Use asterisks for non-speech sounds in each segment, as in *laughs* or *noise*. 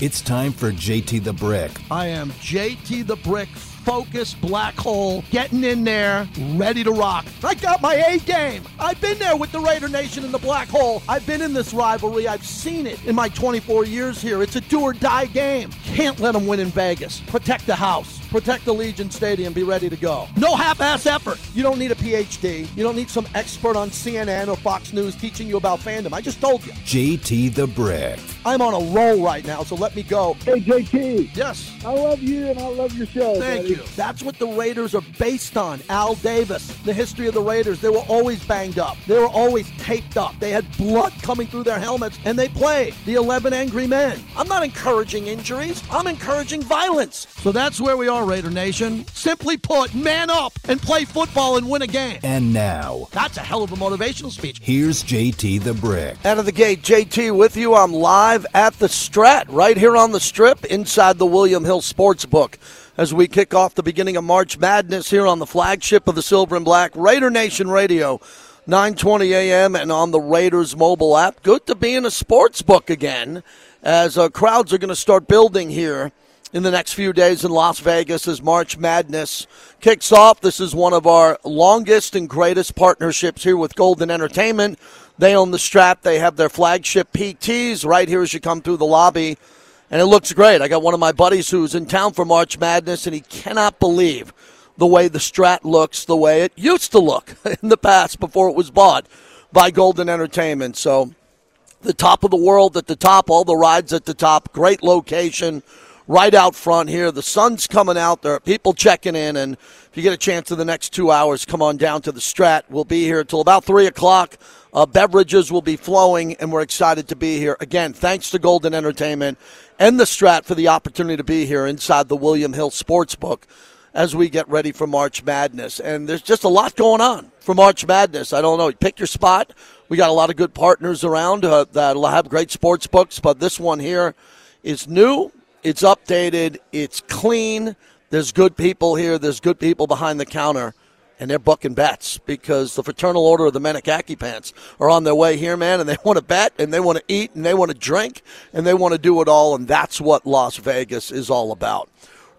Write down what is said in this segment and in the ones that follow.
It's time for JT the Brick. I am JT the Brick, focused black hole, getting in there, ready to rock. I got my A game. I've been there with the Raider Nation in the black hole. I've been in this rivalry. I've seen it in my 24 years here. It's a do or die game. Can't let them win in Vegas. Protect the house. Protect the Allegiant Stadium. Be ready to go. No half-ass effort. You don't need a PhD. You don't need some expert on CNN or Fox News teaching you about fandom. I just told you. JT the Brick. I'm on a roll right now, so let me go. Hey, JT. Yes. I love you and I love your show. Thank buddy. you. That's what the Raiders are based on. Al Davis, the history of the Raiders. They were always banged up. They were always taped up. They had blood coming through their helmets, and they played the 11 Angry Men. I'm not encouraging injuries. I'm encouraging violence. So that's where we are, Raider Nation. Simply put, man up and play football and win a game. And now, That's a hell of a motivational speech. here's JT the Brick. Out of the gate, JT with you. I'm live at the Strat, right here on the Strip, inside the William Hill Sportsbook, as we kick off the beginning of March Madness here on the flagship of the Silver and Black Raider Nation Radio, 9:20 a.m. and on the Raiders mobile app. Good to be in a sports book again, as uh, crowds are going to start building here in the next few days in Las Vegas as March Madness kicks off. This is one of our longest and greatest partnerships here with Golden Entertainment. They own the Strat. They have their flagship PTs right here as you come through the lobby. And it looks great. I got one of my buddies who's in town for March Madness, and he cannot believe the way the Strat looks, the way it used to look *laughs* in the past before it was bought by Golden Entertainment. So the top of the world at the top, all the rides at the top, great location right out front here. The sun's coming out. There are people checking in, and if you get a chance in the next two hours, come on down to the Strat. We'll be here until about three o'clock. Uh, beverages will be flowing, and we're excited to be here. Again, thanks to Golden Entertainment and the Strat for the opportunity to be here inside the William Hill Sportsbook as we get ready for March Madness. And there's just a lot going on for March Madness. I don't know. Pick your spot. We got a lot of good partners around uh, that'll have great sports books, but this one here is new. It's updated. It's clean. There's good people here. There's good people behind the counter. And they're booking bets because the Fraternal Order of the Menakaki Pants are on their way here, man, and they want to bet and they want to eat and they want to drink and they want to do it all. And that's what Las Vegas is all about.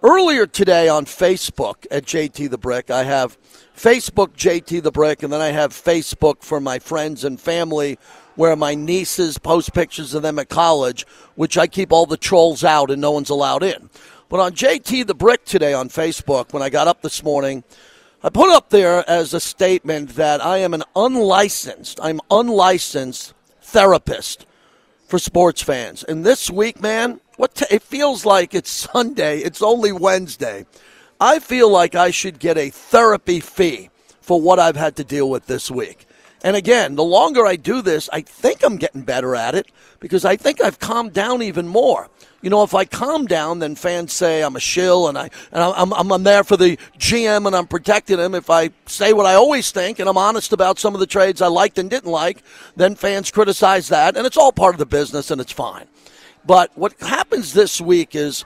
Earlier today on Facebook at JT the Brick, I have Facebook JT the Brick, and then I have Facebook for my friends and family where my nieces post pictures of them at college, which I keep all the trolls out and no one's allowed in. But on JT the Brick today on Facebook, when I got up this morning, I put up there as a statement that I am an unlicensed, I'm unlicensed therapist for sports fans. And this week, man, what t- it feels like it's *laughs* Sunday. It's only Wednesday. I feel like I should get a therapy fee for what I've had to deal with this week. And again, the longer I do this, I think I'm getting better at it because I think I've calmed down even more. You know, if I calm down, then fans say I'm a shill and I and I'm, I'm, I'm there for the GM and I'm protecting him. If I say what I always think and I'm honest about some of the trades I liked and didn't like, then fans criticize that, and it's all part of the business and it's fine. But what happens this week is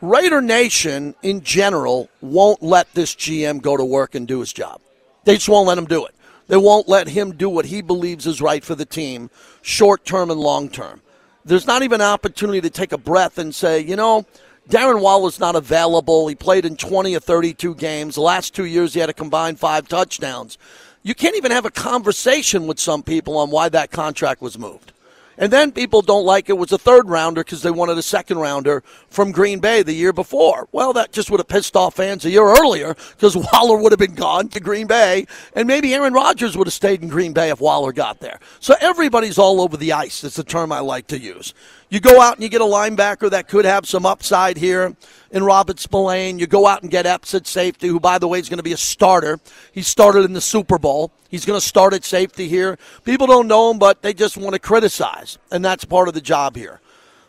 Raider Nation in general won't let this GM go to work and do his job. They just won't let him do it. They won't let him do what he believes is right for the team, short term and long term. There's not even an opportunity to take a breath and say, you know, Darren Waller's not available. He played in 20 or 32 games. The last two years, he had a combined five touchdowns. You can't even have a conversation with some people on why that contract was moved. And then people don't like it was a third rounder because they wanted a second rounder from Green Bay the year before. Well, that just would have pissed off fans a year earlier because *laughs* Waller would have been gone to Green Bay, and maybe Aaron Rodgers would have stayed in Green Bay if Waller got there. So everybody's all over the ice. It's the term I like to use. You go out and you get a linebacker that could have some upside here in Robert Spillane. You go out and get Epps at safety, who, by the way, is going to be a starter. He started in the Super Bowl. He's going to start at safety here. People don't know him, but they just want to criticize, and that's part of the job here.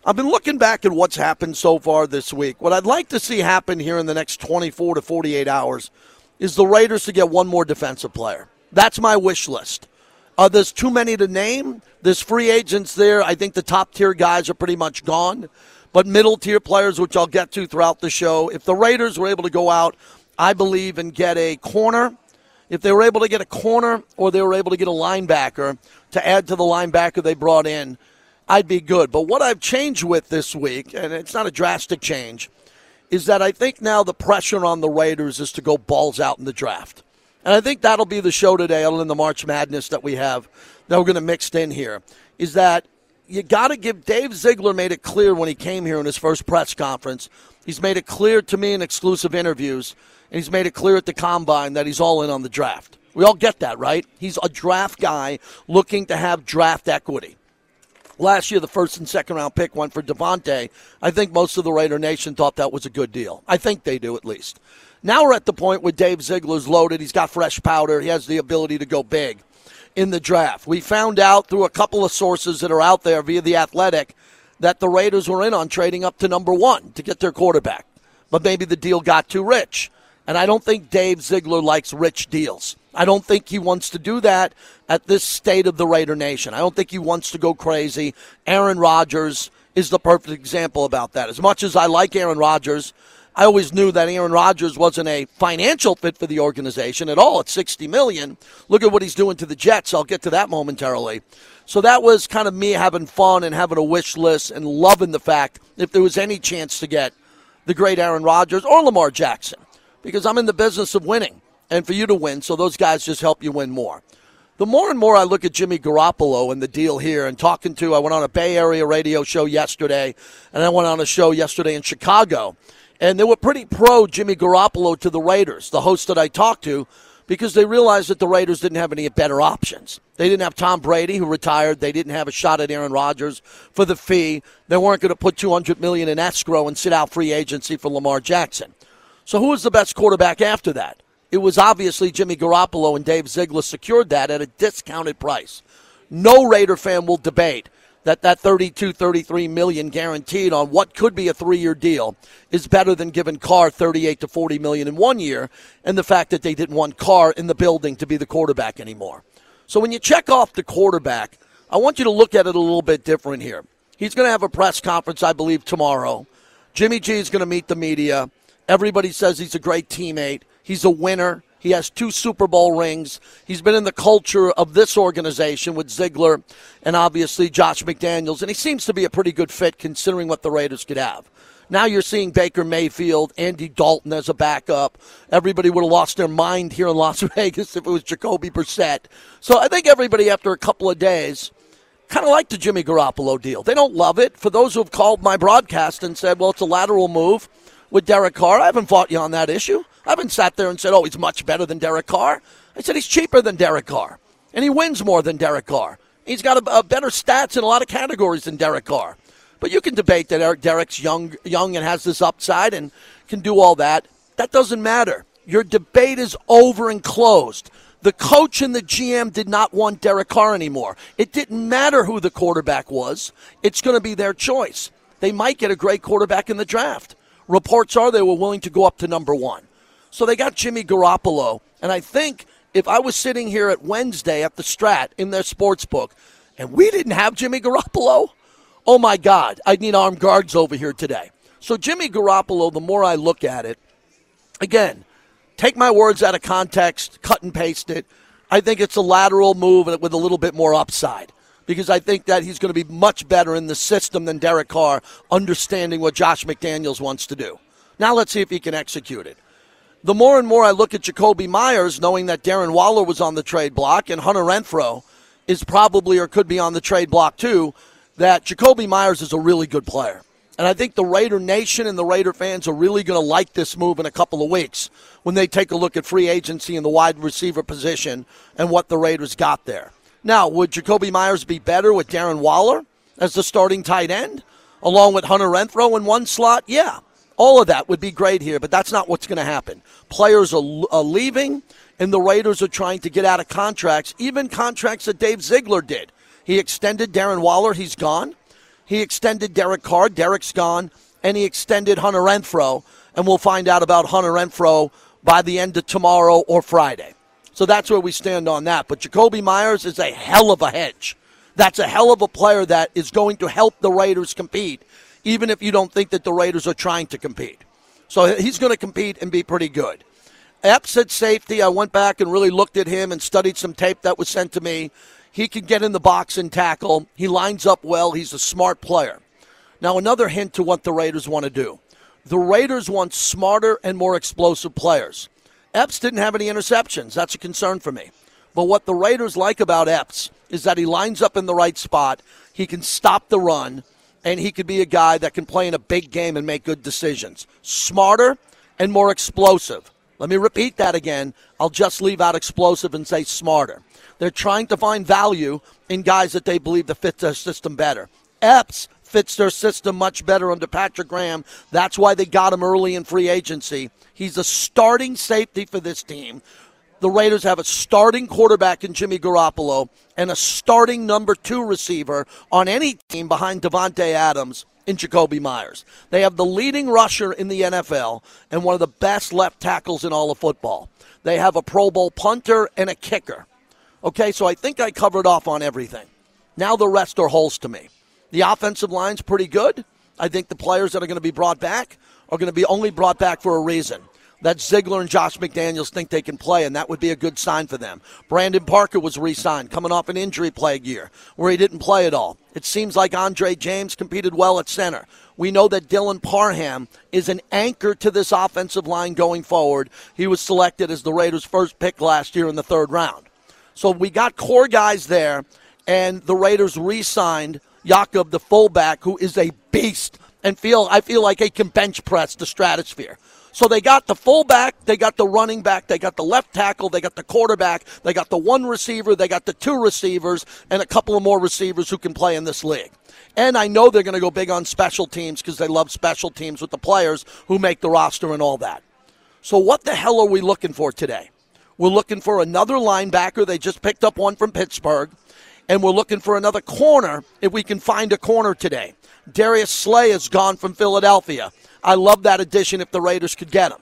I've been looking back at what's happened so far this week. What I'd like to see happen here in the next 24 to 48 hours is the Raiders to get one more defensive player. That's my wish list. Uh, there's too many to name. There's free agents there. I think the top tier guys are pretty much gone. But middle tier players, which I'll get to throughout the show, if the Raiders were able to go out, I believe, and get a corner, If they were able to get a corner or they were able to get a linebacker to add to the linebacker they brought in, I'd be good. But what I've changed with this week, and it's not a drastic change, is that I think now the pressure on the Raiders is to go balls out in the draft. And I think that'll be the show today, other than the March Madness that we have that we're going to mix in here, is that you got to give Dave Ziegler made it clear when he came here in his first press conference. He's made it clear to me in exclusive interviews, and he's made it clear at the combine that he's all in on the draft. We all get that, right? He's a draft guy looking to have draft equity. Last year, the first and second round pick went for Davante. I think most of the Raider Nation thought that was a good deal. I think they do at least. Now we're at the point where Dave Ziegler's loaded. He's got fresh powder. He has the ability to go big in the draft. We found out through a couple of sources that are out there via the Athletic that the Raiders were in on trading up to number one to get their quarterback. But maybe the deal got too rich. And I don't think Dave Ziegler likes rich deals. I don't think he wants to do that at this state of the Raider Nation. I don't think he wants to go crazy. Aaron Rodgers is the perfect example about that. As much as I like Aaron Rodgers, I always knew that Aaron Rodgers wasn't a financial fit for the organization at all at 60 million. Look at what he's doing to the Jets. I'll get to that momentarily. So that was kind of me having fun and having a wish list and loving the fact if there was any chance to get the great Aaron Rodgers or Lamar Jackson because I'm in the business of winning and for you to win, so those guys just help you win more. The more and more I look at Jimmy Garoppolo and the deal here and talking to, I went on a Bay Area radio show yesterday and I went on a show yesterday in Chicago and they were pretty pro Jimmy Garoppolo to the Raiders, the host that I talked to, because they realized that the Raiders didn't have any better options. They didn't have Tom Brady, who retired. They didn't have a shot at Aaron Rodgers for the fee. They weren't going to put 200 million in escrow and sit out free agency for Lamar Jackson. So who was the best quarterback after that? It was obviously Jimmy Garoppolo, and Dave Ziegler secured that at a discounted price. No Raider fan will debate that that 32 33 million guaranteed on what could be a 3-year deal is better than giving Carr 38 to 40 million in one year and the fact that they didn't want Carr in the building to be the quarterback anymore. So when you check off the quarterback, I want you to look at it a little bit different here. He's going to have a press conference I believe tomorrow. Jimmy G is going to meet the media. Everybody says he's a great teammate. He's a winner. He has two Super Bowl rings. He's been in the culture of this organization with Ziegler and obviously Josh McDaniels, and he seems to be a pretty good fit considering what the Raiders could have. Now you're seeing Baker Mayfield, Andy Dalton as a backup. Everybody would have lost their mind here in Las *laughs* Vegas if it was Jacoby Brissett. So I think everybody, after a couple of days, kind of like the Jimmy Garoppolo deal. They don't love it. For those who have called my broadcast and said, well, it's a lateral move with Derek Carr, I haven't fought you on that issue. I haven't sat there and said, oh, he's much better than Derek Carr. I said he's cheaper than Derek Carr, and he wins more than Derek Carr. He's got a, a better stats in a lot of categories than Derek Carr. But you can debate that Eric Derek's young, young and has this upside and can do all that. That doesn't matter. Your debate is over and closed. The coach and the GM did not want Derek Carr anymore. It didn't matter who the quarterback was. It's going to be their choice. They might get a great quarterback in the draft. Reports are they were willing to go up to number one. So they got Jimmy Garoppolo. And I think if I was sitting here at Wednesday at the Strat in their sports book and we didn't have Jimmy Garoppolo, oh my God, I'd need armed guards over here today. So Jimmy Garoppolo, the more I look at it, again, take my words out of context, cut and paste it. I think it's a lateral move with a little bit more upside because I think that he's going to be much better in the system than Derek Carr, understanding what Josh McDaniels wants to do. Now let's see if he can execute it the more and more I look at Jakobi Meyers, knowing that Darren Waller was on the trade block and Hunter Renfrow is probably or could be on the trade block too, that Jakobi Meyers is a really good player. And I think the Raider Nation and the Raider fans are really going to like this move in a couple of weeks when they take a look at free agency in the wide receiver position and what the Raiders got there. Now, would Jakobi Meyers be better with Darren Waller as the starting tight end, along with Hunter Renfrow in one slot? Yeah. All of that would be great here, but that's not what's going to happen. Players are, are leaving, and the Raiders are trying to get out of contracts, even contracts that Dave Ziegler did. He extended Darren Waller, he's gone. He extended Derek Carr, Derek's gone, and he extended Hunter Renfrow, and we'll find out about Hunter Renfrow by the end of tomorrow or Friday. So that's where we stand on that. But Jakobi Meyers is a hell of a hedge. That's a hell of a player that is going to help the Raiders compete even if you don't think that the Raiders are trying to compete. So he's going to compete and be pretty good. Epps at safety, I went back and really looked at him and studied some tape that was sent to me. He can get in the box and tackle. He lines up well. He's a smart player. Now, another hint to what the Raiders want to do. The Raiders want smarter and more explosive players. Epps didn't have any interceptions. That's a concern for me. But what the Raiders like about Epps is that he lines up in the right spot. He can stop the run, and he could be a guy that can play in a big game and make good decisions. Smarter and more explosive. Let me repeat that again. I'll just leave out explosive and say smarter. They're trying to find value in guys that they believe to fit their system better. Epps fits their system much better under Patrick Graham. That's why they got him early in free agency. He's a starting safety for this team. The Raiders have a starting quarterback in Jimmy Garoppolo and a starting number two receiver on any team behind Davante Adams in Jakobi Meyers. They have the leading rusher in the NFL and one of the best left tackles in all of football. They have a Pro Bowl punter and a kicker. Okay, so I think I covered off on everything. Now the rest are holes to me. The offensive line's pretty good. I think the players that are going to be brought back are going to be only brought back for a reason. That Ziegler and Josh McDaniels think they can play, and that would be a good sign for them. Brandon Parker was re signed, coming off an injury plague year where he didn't play at all. It seems like Andre James competed well at center. We know that Dylan Parham is an anchor to this offensive line going forward. He was selected as the Raiders' first pick last year in the third round. So we got core guys there, and the Raiders re signed Jakob, the fullback, who is a beast, and feel I feel like he can bench press the stratosphere. So they got the fullback, they got the running back, they got the left tackle, they got the quarterback, they got the one receiver, they got the two receivers, and a couple of more receivers who can play in this league. And I know they're going to go big on special teams because they love special teams with the players who make the roster and all that. So what the hell are we looking for today? We're looking for another linebacker. They just picked up one from Pittsburgh and we're looking for another corner if we can find a corner today. Darius Slay is gone from Philadelphia. I love that addition if the Raiders could get him.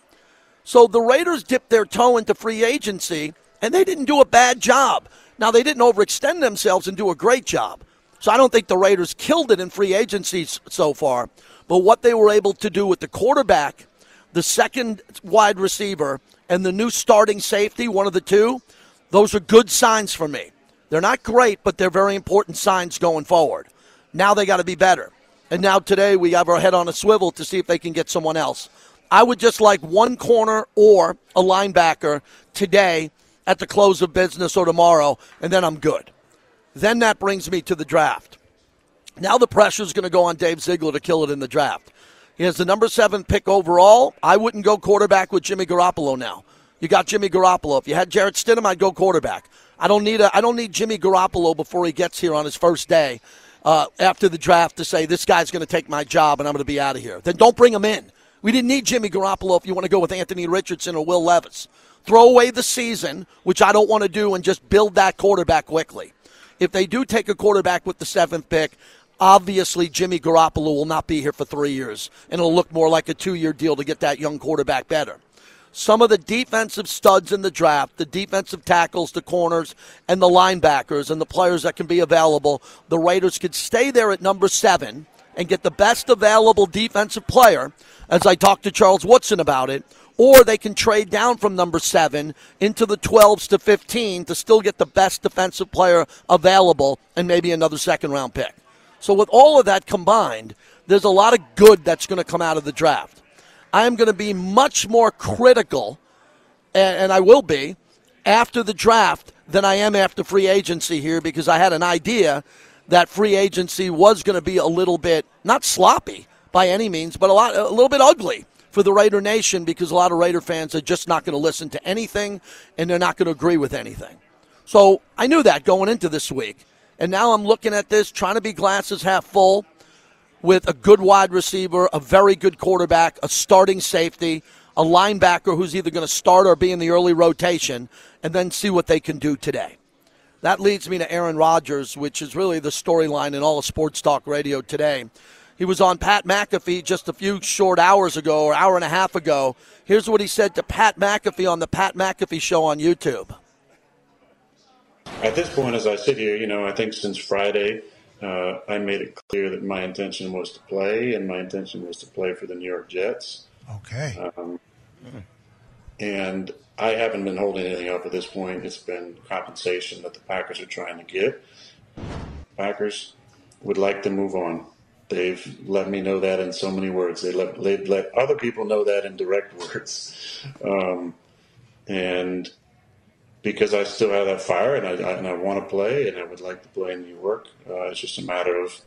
So the Raiders dipped their toe into free agency, and they didn't do a bad job. Now, they didn't overextend themselves and do a great job. So I don't think the Raiders killed it in free agency so far. But what they were able to do with the quarterback, the second wide receiver, and the new starting safety, one of the two, those are good signs for me. They're not great, but they're very important signs going forward. Now they got to be better. And now today we have our head on a swivel to see if they can get someone else. I would just like one corner or a linebacker today at the close of business or tomorrow, and then I'm good. Then that brings me to the draft. Now the pressure is going to go on Dave Ziegler to kill it in the draft. He has the number seven pick overall. I wouldn't go quarterback with Jimmy Garoppolo now. You got Jimmy Garoppolo. If you had Jarrett Stidham, I'd go quarterback. I don't need a I don't need Jimmy Garoppolo before he gets here on his first day uh, after the draft to say this guy's going to take my job and I'm going to be out of here. Then don't bring him in. We didn't need Jimmy Garoppolo if you want to go with Anthony Richardson or Will Levis. Throw away the season, which I don't want to do, and just build that quarterback quickly. If they do take a quarterback with the seventh pick, obviously Jimmy Garoppolo will not be here for three years, and it'll look more like a two year deal to get that young quarterback better some of the defensive studs in the draft, the defensive tackles, the corners, and the linebackers, and the players that can be available, the Raiders could stay there at number seven and get the best available defensive player, as I talked to Charles Woodson about it, or they can trade down from number seven into the 12s to 15 to still get the best defensive player available and maybe another second round pick. So, with all of that combined, there's a lot of good that's going to come out of the draft. I am going to be much more critical, and, and I will be, after the draft than I am after free agency here because I had an idea that free agency was going to be a little bit not sloppy by any means, but a lot a little bit ugly for the Raider Nation because a lot of Raider fans are just not going to listen to anything and they're not going to agree with anything. So I knew that going into this week. And now I'm looking at this, trying to be glasses half full with a good wide receiver, a very good quarterback, a starting safety, a linebacker who's either going to start or be in the early rotation, and then see what they can do today. That leads me to Aaron Rodgers, which is really the storyline in all of sports talk radio today. He was on Pat McAfee just a few short hours ago, or hour and a half ago. Here's what he said to Pat McAfee on the Pat McAfee show on YouTube. At this point, as I sit here, you know, I think since Friday, uh, I made it clear that my intention was to play, and my intention was to play for the New York Jets. Okay. Um, and I haven't been holding anything up at this point. It's been compensation that the Packers are trying to get. Packers would like to move on. They've let me know that in so many words. They let they let other people know that in direct words, um, and because I still have that fire and I, I, and I want to play and I would like to play in New York. Uh, it's just a matter of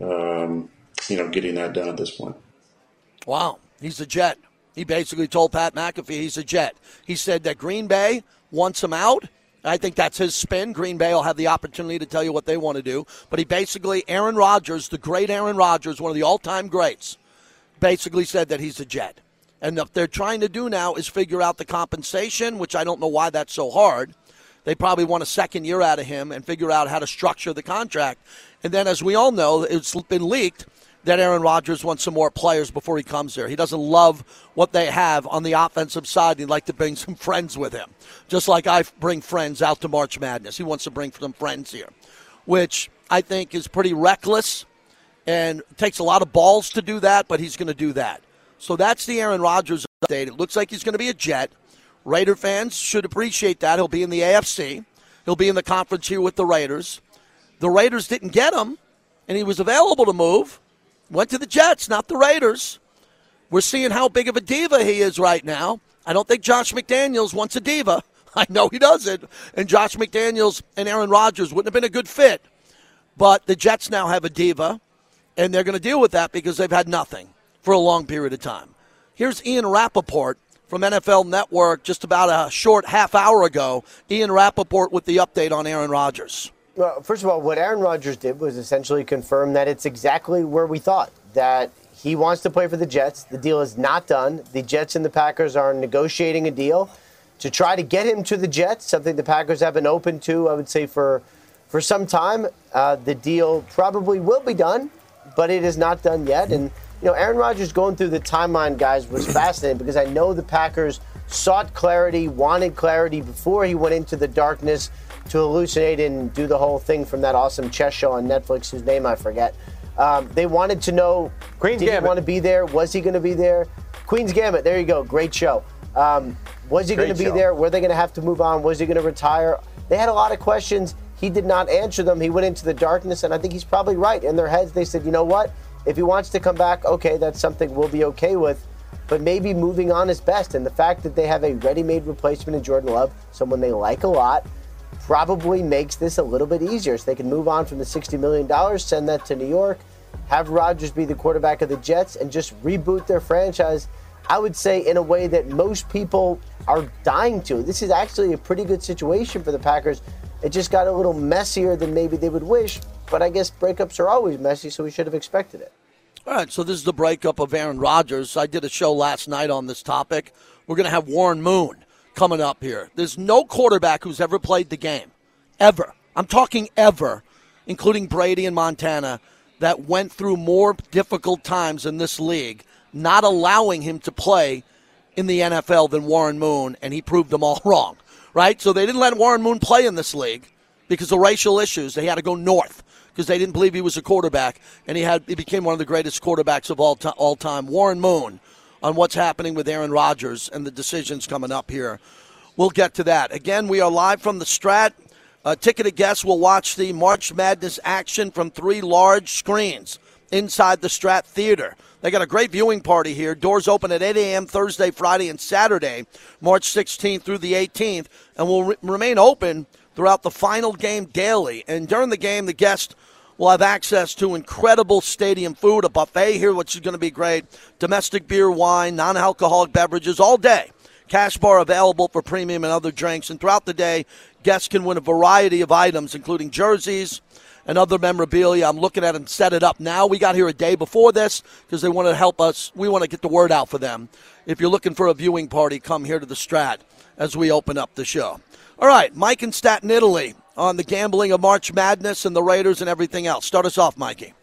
um, you know getting that done at this point. Wow, he's a Jet. He basically told Pat McAfee he's a Jet. He said that Green Bay wants him out. I think that's his spin. Green Bay will have the opportunity to tell you what they want to do. But he basically, Aaron Rodgers, the great Aaron Rodgers, one of the all time greats, basically said that he's a Jet. And what they're trying to do now is figure out the compensation, which I don't know why that's so hard. They probably want a second year out of him and figure out how to structure the contract. And then, as we all know, it's been leaked that Aaron Rodgers wants some more players before he comes there. He doesn't love what they have on the offensive side. He'd like to bring some friends with him, just like I bring friends out to March Madness. He wants to bring some friends here, which I think is pretty reckless and takes a lot of balls to do that, but he's going to do that. So that's the Aaron Rodgers update. It looks like he's going to be a Jet. Raider fans should appreciate that. He'll be in the AFC. He'll be in the conference here with the Raiders. The Raiders didn't get him, and he was available to move. Went to the Jets, not the Raiders. We're seeing how big of a diva he is right now. I don't think Josh McDaniels wants a diva. *laughs* I know he doesn't. And Josh McDaniels and Aaron Rodgers wouldn't have been a good fit. But the Jets now have a diva, and they're going to deal with that because they've had nothing for a long period of time. Here's Ian Rapoport from NFL Network just about a short half hour ago. Ian Rapoport with the update on Aaron Rodgers. Well, first of all, what Aaron Rodgers did was essentially confirm that it's exactly where we thought that he wants to play for the Jets. The deal is not done. The Jets and the Packers are negotiating a deal to try to get him to the Jets, something the Packers have been open to, I would say, for for some time. Uh, the deal probably will be done, but it is not done yet. And you know, Aaron Rodgers going through the timeline, guys, was fascinating because I know the Packers sought clarity, wanted clarity before he went into the darkness to hallucinate and do the whole thing from that awesome chess show on Netflix, whose name I forget. Um, they wanted to know Queen's did Gambit. he want to be there? Was he going to be there? Queen's Gambit, there you go. Great show. Um, was he going to be show. there? Were they going to have to move on? Was he going to retire? They had a lot of questions. He did not answer them. He went into the darkness, and I think he's probably right. In their heads, they said, you know what? If he wants to come back, okay, that's something we'll be okay with. But maybe moving on is best. And the fact that they have a ready made replacement in Jordan Love, someone they like a lot, probably makes this a little bit easier. So they can move on from the $60 million, send that to New York, have Rodgers be the quarterback of the Jets, and just reboot their franchise. I would say in a way that most people are dying to. This is actually a pretty good situation for the Packers. It just got a little messier than maybe they would wish, but I guess breakups are always messy, so we should have expected it. All right, so this is the breakup of Aaron Rodgers. I did a show last night on this topic. We're going to have Warren Moon coming up here. There's no quarterback who's ever played the game, ever. I'm talking ever, including Brady and Montana, that went through more difficult times in this league, not allowing him to play in the NFL than Warren Moon, and he proved them all *laughs* wrong, right? So they didn't let Warren Moon play in this league because of racial issues. They had to go north because they didn't believe he was a quarterback, and he had he became one of the greatest quarterbacks of all, to, all time. Warren Moon on what's happening with Aaron Rodgers and the decisions coming up here. We'll get to that. Again, we are live from the Strat. Uh, ticketed guests will watch the March Madness action from three large screens inside the Strat Theater. They got a great viewing party here. Doors open at 8 a.m. Thursday, Friday, and Saturday, March 16th through the 18th, and will re- remain open throughout the final game daily. And during the game, the guests will have access to incredible stadium food, a buffet here, which is going to be great, domestic beer, wine, non alcoholic beverages all day. Cash bar available for premium and other drinks. And throughout the day, guests can win a variety of items, including jerseys and other memorabilia. I'm looking at and set it up now. We got here a day before this because they want to help us. We want to get the word out for them. If you're looking for a viewing party, come here to the Strat as we open up the show. All right, Mike in Staten Island on the gambling of March Madness and the Raiders and everything else. Start us off, Mikey.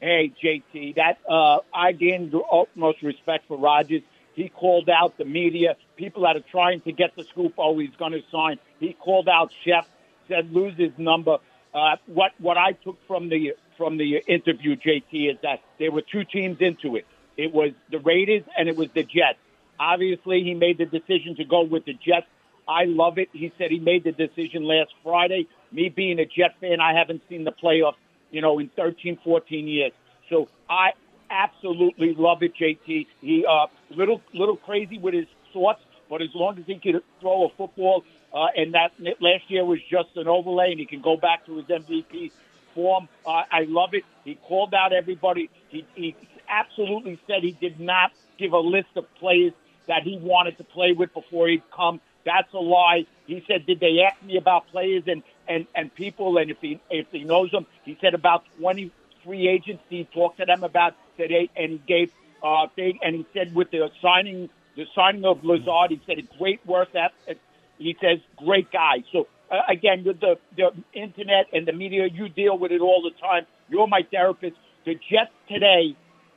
Hey, JT, that uh, I gained the utmost respect for Rodgers. He called out the media, people that are trying to get the scoop. Oh, he's going to sign. He called out Chef, said lose his number. Uh, what what I took from the from the interview, JT, is that there were two teams into it. It was the Raiders and it was the Jets. Obviously, he made the decision to go with the Jets. I love it. He said he made the decision last Friday. Me being a Jet fan, I haven't seen the playoffs, you know, in 13, 14 years. So I absolutely love it, JT. He uh little little crazy with his thoughts, but as long as he can throw a football, uh, and that last year was just an overlay, and he can go back to his MVP form. Uh, I love it. He called out everybody. He, he absolutely said he did not give a list of players that he wanted to play with before he'd come. That's a lie. He said, "Did they ask me about players and and and people and if he if he knows them?" He said about twenty free agents he talked to them about today, and he gave uh thing, and he said with the signing the signing of Lazard, he said a great worth ethic. He says great guy. So uh, again, with the the internet and the media, you deal with it all the time. You're my therapist. The Jets today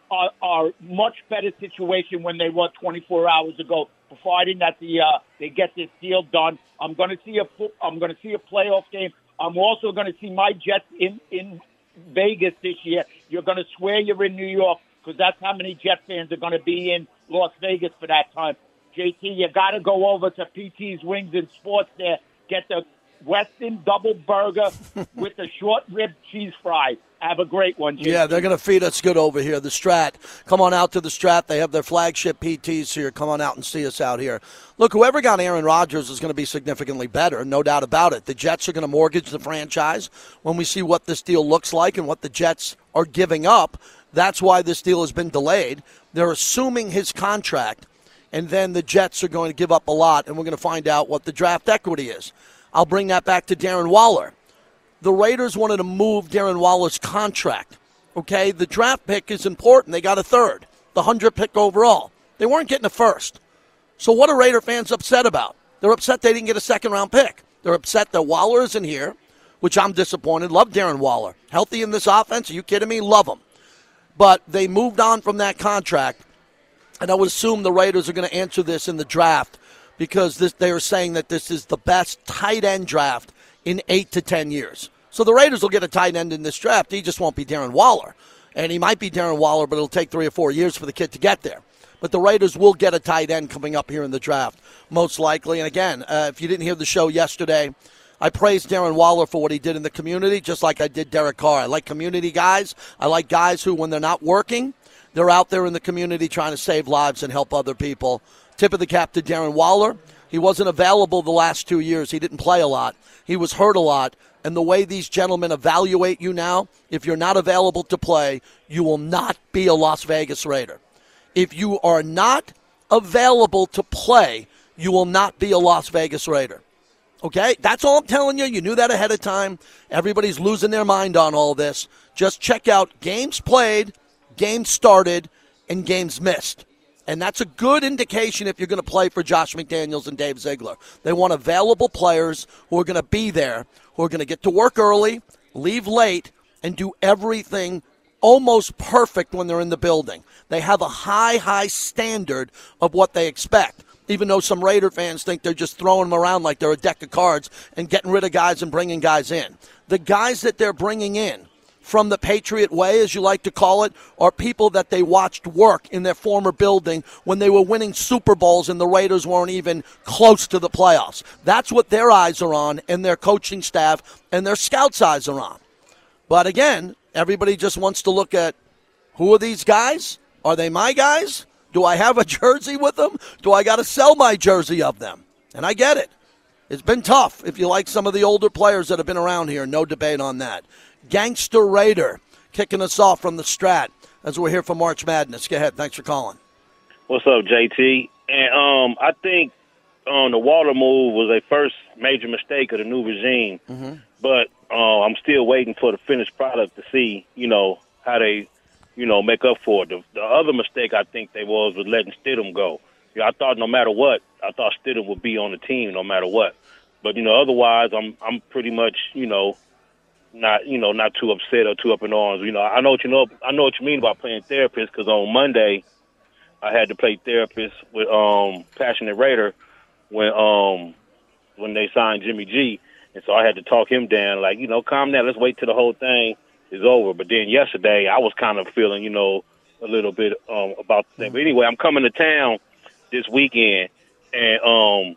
are, are much better situation when they were 24 hours ago, providing that the uh, they get this deal done. I'm going to see a I'm going to see a playoff game. I'm also going to see my Jets in in Vegas this year. You're going to swear you're in New York because that's how many Jet fans are going to be in Las Vegas for that time. JT, you got to go over to PT's Wings and Sports there. Get the Weston double burger *laughs* with the short rib cheese fries. Have a great one, JT. Yeah, they're going to feed us good over here. The Strat. Come on out to the Strat. They have their flagship PTs here. Come on out and see us out here. Look, whoever got Aaron Rodgers is going to be significantly better, no doubt about it. The Jets are going to mortgage the franchise when we see what this deal looks like and what the Jets are giving up. That's why this deal has been delayed. They're assuming his contract, and then the Jets are going to give up a lot, and we're going to find out what the draft equity is. I'll bring that back to Darren Waller the Raiders wanted to move Darren Waller's contract. Okay, the draft pick is important. They got a third, the 100 pick overall. They weren't getting a first. So, what are Raider fans upset about? They're upset they didn't get a second round pick. They're upset that Waller isn't here, which I'm disappointed. Love Darren Waller. Healthy in this offense. Are you kidding me? Love him. But they moved on from that contract, and I would assume the Raiders are going to answer this in the draft because this, they are saying that this is the best tight end draft in eight to ten years. So the Raiders will get a tight end in this draft. He just won't be Darren Waller. And he might be Darren Waller, but it'll take three or four years for the kid to get there. But the Raiders will get a tight end coming up here in the draft, most likely. And again, uh, if you didn't hear the show yesterday, I praised Darren Waller for what he did in the community, just like I did Derek Carr. I like community guys. I like guys who, when they're not working, they're out there in the community trying to save lives and help other people. Tip of the cap to Darren Waller. He wasn't available the last two years. He didn't play a lot. He was hurt a lot. And the way these gentlemen evaluate you now, if you're not available to play, you will not be a Las Vegas Raider. If you are not available to play, you will not be a Las Vegas Raider. Okay? That's all I'm telling you. You knew that ahead of time. Everybody's losing their mind on all this. Just check out games played, games started, and games missed. And that's a good indication if you're going to play for Josh McDaniels and Dave Ziegler. They want available players who are going to be there, who are going to get to work early, leave late, and do everything almost perfect when they're in the building. They have a high, high standard of what they expect. Even though some Raider fans think they're just throwing them around like they're a deck of cards and getting rid of guys and bringing guys in. The guys that they're bringing in from the Patriot way, as you like to call it, are people that they watched work in their former building when they were winning Super Bowls and the Raiders weren't even close to the playoffs. That's what their eyes are on, and their coaching staff and their scouts' eyes are on. But again, everybody just wants to look at who are these guys? Are they my guys? Do I have a *laughs* jersey with them? Do I got to sell my jersey of them? And I get it. It's been tough if you like some of the older players that have been around here. No debate on that. Gangster Raider kicking us off from the Strat as we're here for March Madness. Go ahead. Thanks for calling. What's up, JT? And um, I think um, the Waller move was a first major mistake of the new regime. Mm-hmm. But uh, I'm still waiting for the finished product to see, you know, how they, you know, make up for it. The, the other mistake I think they was was letting Stidham go. You know, I thought no matter what, I thought Stidham would be on the team no matter what. But you know, otherwise, I'm I'm pretty much you know not you know not too upset or too up in arms. You know, I know what you know. I know what you mean about playing therapist because on Monday I had to play therapist with um Passionate Raider when um when they signed Jimmy G, and so I had to talk him down. Like you know, calm down. Let's wait till the whole thing is over. But then yesterday I was kind of feeling you know a little bit um about the thing. But anyway, I'm coming to town this weekend, and um,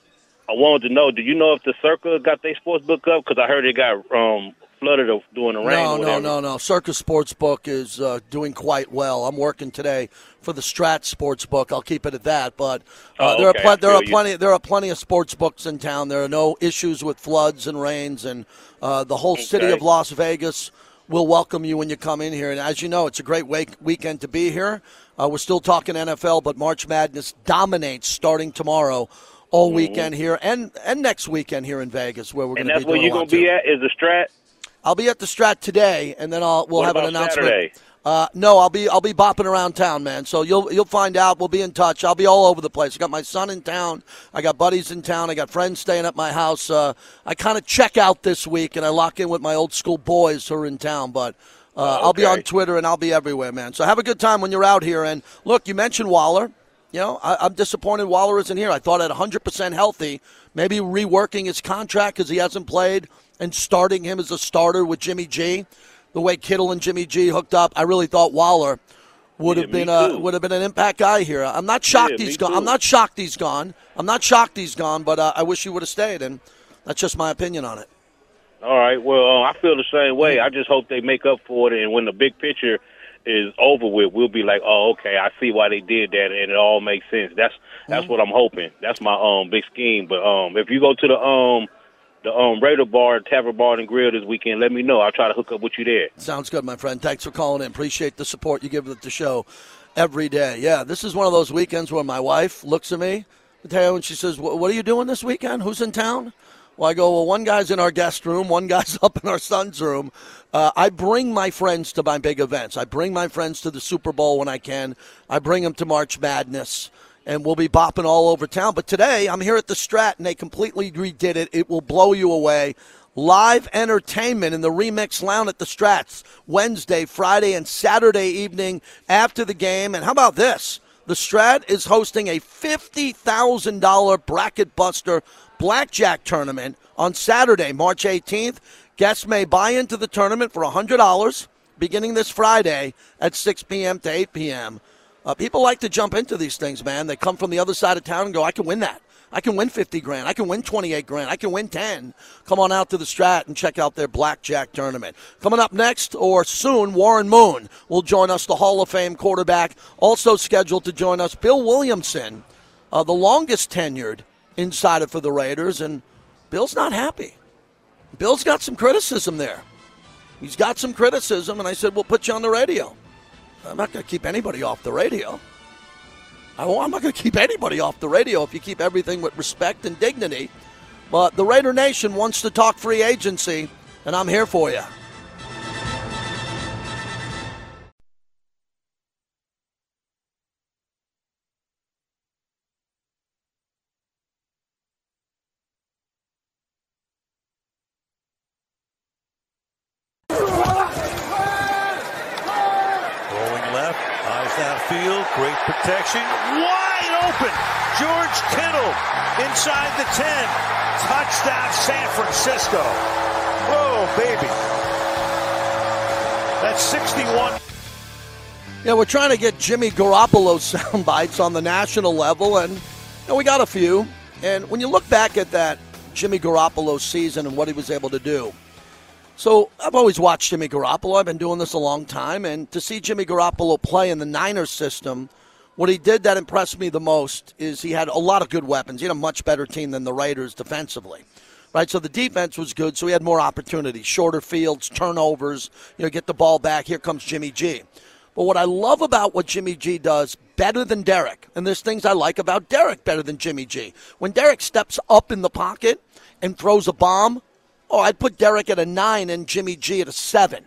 I wanted to know, do you know if the Circa got their sports book up? Because I heard it got um flooded during the rain. No, no, no, no. Circa Sportsbook is uh, doing quite well. I'm working today for the Strat Sportsbook. I'll keep it at that. But uh, Oh, there okay, are pl- there are you. plenty there are plenty of sports books in town. There are no issues with floods and rains, and uh, the whole city of Las Vegas will welcome you when you come in here. And as you know, it's a great wake- weekend to be here. Uh, we're still talking NFL, but March Madness dominates starting tomorrow. All weekend here and and next weekend here in Vegas, where we're Mm-hmm. And going to that's be where doing you're gonna be at is the Strat. I'll be at the Strat today, and then I'll we'll What have an announcement. Saturday? Uh, no, I'll be I'll be bopping around town, man. So you'll you'll find out. We'll be in touch. I'll be all over the place. I got my son in town. I got buddies in town. I got friends staying at my house. Uh, I kind of check out this week, and I lock in with my old school boys who are in town. But uh, I'll be on Twitter and I'll be everywhere, man. So have a good time when you're out here. And look, you mentioned Waller. You know, I, I'm disappointed Waller isn't here. I thought at 100% healthy, maybe reworking his contract because he hasn't played and starting him as a starter with Jimmy G. The way Kittle and Jimmy G hooked up, I really thought Waller would Yeah, have been a would have been an impact guy here. I'm not shocked Yeah, he's gone. too. I'm not shocked he's gone. I'm not shocked he's gone, but uh, I wish he would have stayed. And that's just my opinion on it. All right. Well, uh, I feel the same way. I just hope they make up for it, and when the big picture is over with, we'll be like, "Oh, okay, I see why they did that, and it all makes sense." That's that's what I'm hoping. That's my um big scheme. But um, if you go to the um the um Raider Bar, Tavern Bar and Grill this weekend, let me know. I'll try to hook up with you there. Sounds good, my friend. Thanks for calling in. Appreciate the support you give the show every day. Yeah, this is one of those weekends where my wife looks at me, Mateo, and she says, "What what are you doing this weekend? Who's in town?" Well, I go, "Well, one guy's in our guest room, one guy's *laughs* up in our son's room." Uh, I bring my friends to my big events. I bring my friends to the Super Bowl when I can. I bring them to March Madness. And we'll be bopping all over town. But today, I'm here at the Strat, and they completely redid it. It will blow you away live entertainment in the Remix Lounge at the Strats Wednesday, Friday, and Saturday evening after the game. And how about this? The Strat is hosting a $50,000 bracket buster blackjack tournament on Saturday, March 18th. Guests may buy into the tournament for $100 beginning this Friday at 6 p.m. to 8 p.m. Uh, people like to jump into these things, man. They come from the other side of town and go, I can win that. I can win 50 grand. I can win 28 grand. I can win 10. Come on out to the Strat and check out their blackjack tournament. Coming up next or soon, Warren Moon will join us, the Hall of Fame quarterback. Also scheduled to join us, Bill Williamson, uh, the longest tenured insider for the Raiders. And Bill's not happy. Bill's got some criticism there. He's got some criticism, and I said, We'll put you on the radio. I'm not going to keep anybody off the radio. I, am not going to keep anybody off the radio if you keep everything with respect and dignity. But the Raider Nation wants to talk free agency, and I'm here for you. We're trying to get Jimmy Garoppolo *laughs* sound bites on the national level, and you know, we got a few. And when you look back at that Jimmy Garoppolo season and what he was able to do, so I've always watched Jimmy Garoppolo. I've been doing this a long time, and to see Jimmy Garoppolo play in the Niners system, what he did that impressed me the most is he had a lot of good weapons. He had a much better team than the Raiders defensively. Right, so the defense was good, so he had more opportunities, shorter fields, turnovers, you know, get the ball back. Here comes Jimmy G. But what I love about what Jimmy G does better than Derek, and there's things I like about Derek better than Jimmy G. When Derek steps up in the pocket and throws a bomb, oh, I'd put Derek at a nine and Jimmy G at a seven.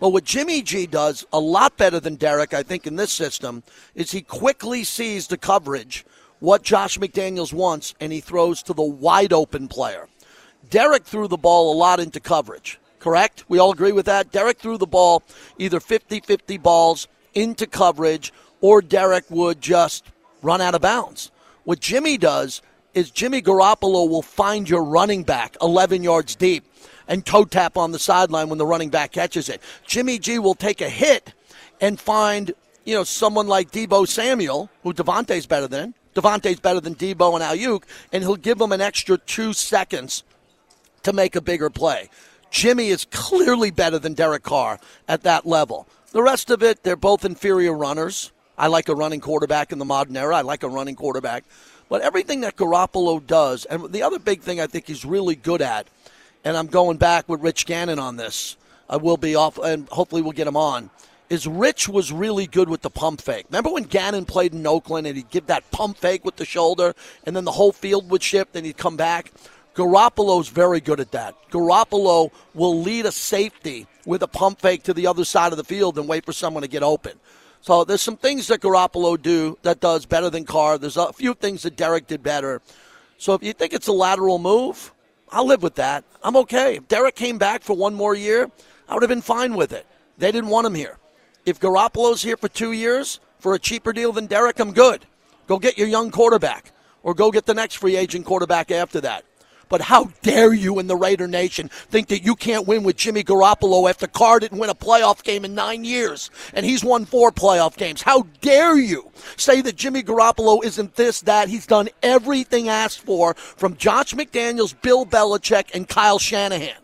But what Jimmy G does a lot better than Derek, I think, in this system, is he quickly sees the coverage, what Josh McDaniels wants, and he throws to the wide open player. Derek threw the ball a lot into coverage, correct? We all agree with that? Derek threw the ball either 50 50 balls into coverage, or Derek would just run out of bounds. What Jimmy does is Jimmy Garoppolo will find your running back 11 yards deep and toe tap on the sideline when the running back catches it. Jimmy G will take a hit and find, you know, someone like Deebo Samuel, who Davante's better than, Davante's better than Deebo and Aiyuk, and he'll give them an extra two seconds to make a bigger play. Jimmy is clearly better than Derek Carr at that level. The rest of it, they're both inferior runners. I like a running quarterback in the modern era. I like a running quarterback. But everything that Garoppolo does, and the other big thing I think he's really good at, and I'm going back with Rich Gannon on this. I will be off, and hopefully we'll get him on. Is Rich was really good with the pump fake. Remember when Gannon played in Oakland and he'd give that pump fake with the shoulder, and then the whole field would shift, and he'd come back? Garoppolo's very good at that. Garoppolo will lead a safety with a pump fake to the other side of the field and wait for someone to get open. So there's some things that Garoppolo do that does better than Carr. There's a few things that Derek did better. So if you think it's a lateral move, I'll live with that. I'm okay. If Derek came back for one more year, I would have been fine with it. They didn't want him here. If Garoppolo's here for two years for a cheaper deal than Derek, I'm good. Go get your young quarterback or go get the next free agent quarterback after that. But how dare you in the Raider Nation think that you can't win with Jimmy Garoppolo after Carr didn't win a playoff game in nine years and he's won four playoff games? How dare you say that Jimmy Garoppolo isn't this, that? He's done everything asked for from Josh McDaniels, Bill Belichick, and Kyle Shanahan.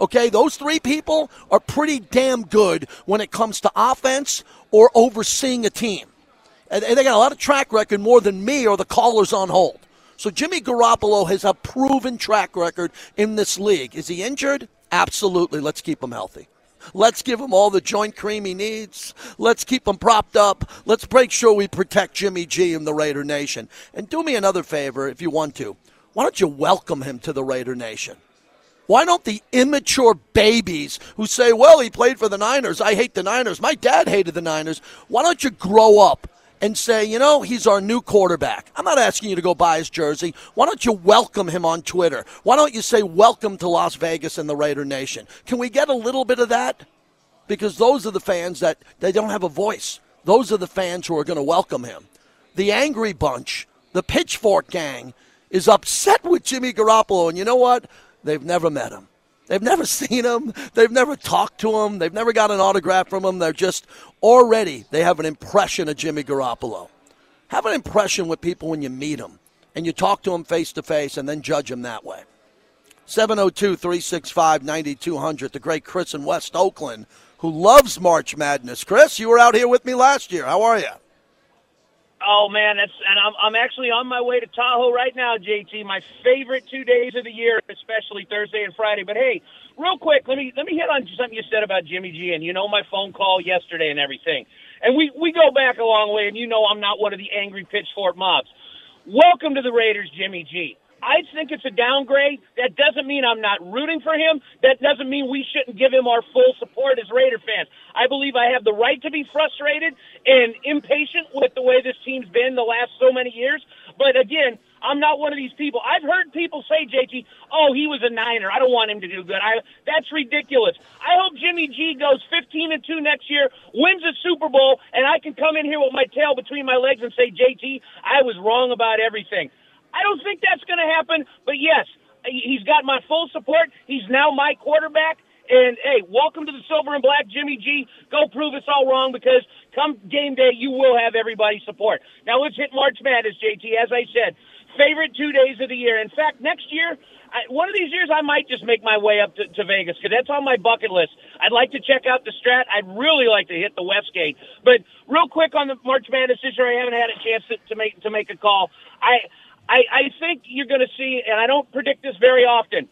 Okay, those three people are pretty damn good when it comes to offense or overseeing a team. And they got a lot of track record more than me or the callers on hold. So Jimmy Garoppolo has a proven track record in this league. Is he injured? Absolutely. Let's keep him healthy. Let's give him all the joint cream he needs. Let's keep him propped up. Let's make sure we protect Jimmy G and the Raider Nation. And do me another favor if you want to. Why don't you welcome him to the Raider Nation? Why don't the immature babies who say, well, he played for the Niners, I hate the Niners, my dad hated the Niners, why don't you grow up and say, you know, he's our new quarterback. I'm not asking you to go buy his jersey. Why don't you welcome him on Twitter? Why don't you say, welcome to Las Vegas and the Raider Nation? Can we get a little bit of that? Because those are the fans that they don't have a voice. Those are the fans who are going to welcome him. The angry bunch, the pitchfork gang, is upset with Jimmy Garoppolo. And you know what? They've never met him. They've never *laughs* seen him. They've never talked to him. They've never got an autograph from him. They're just already, they have an impression of Jimmy Garoppolo. Have an impression with people when you meet them and you talk to them face to face and then judge them that way. 702 365 9200. The great Chris in West Oakland who loves March Madness. Chris, you were out here with me last year. How are you? Oh man, that's and I'm I'm actually on my way to Tahoe right now, JT. My favorite two days of the year, especially Thursday and Friday. But hey, real quick, let me let me hit on something you said about Jimmy G, and you know my phone call yesterday and everything. And we we go back a long way, and you know I'm not one of the angry pitchfork mobs. Welcome to the Raiders, Jimmy G. I think it's a downgrade. That doesn't mean I'm not rooting for him. That doesn't mean we shouldn't give him our full support as Raider fans. I believe I have the right to be frustrated and impatient with the way this team's been the last so many years. But again, I'm not one of these people. I've heard people say, JT, oh, he was a Niner. I don't want him to do good. I, that's ridiculous. I hope Jimmy G goes 15 and 2 next year, wins a Super Bowl, and I can come in here with my tail between my legs and say, JT, I was wrong about everything. I don't think that's going to happen. But yes, he's got my full support. He's now my quarterback. And hey, welcome to the silver and black, Jimmy G. Go prove us all wrong because come game day, you will have everybody's support. Now let's hit March Madness, JT. As I said, favorite two days of the year. In fact, next year, I, one of these years, I might just make my way up to, to Vegas because that's on my bucket list. I'd like to check out the Strat. I'd really like to hit the Westgate. But real quick on the March Madness this year, I haven't had a chance to, to make to make a call. I I, I think you're going to see, and I don't predict this very often.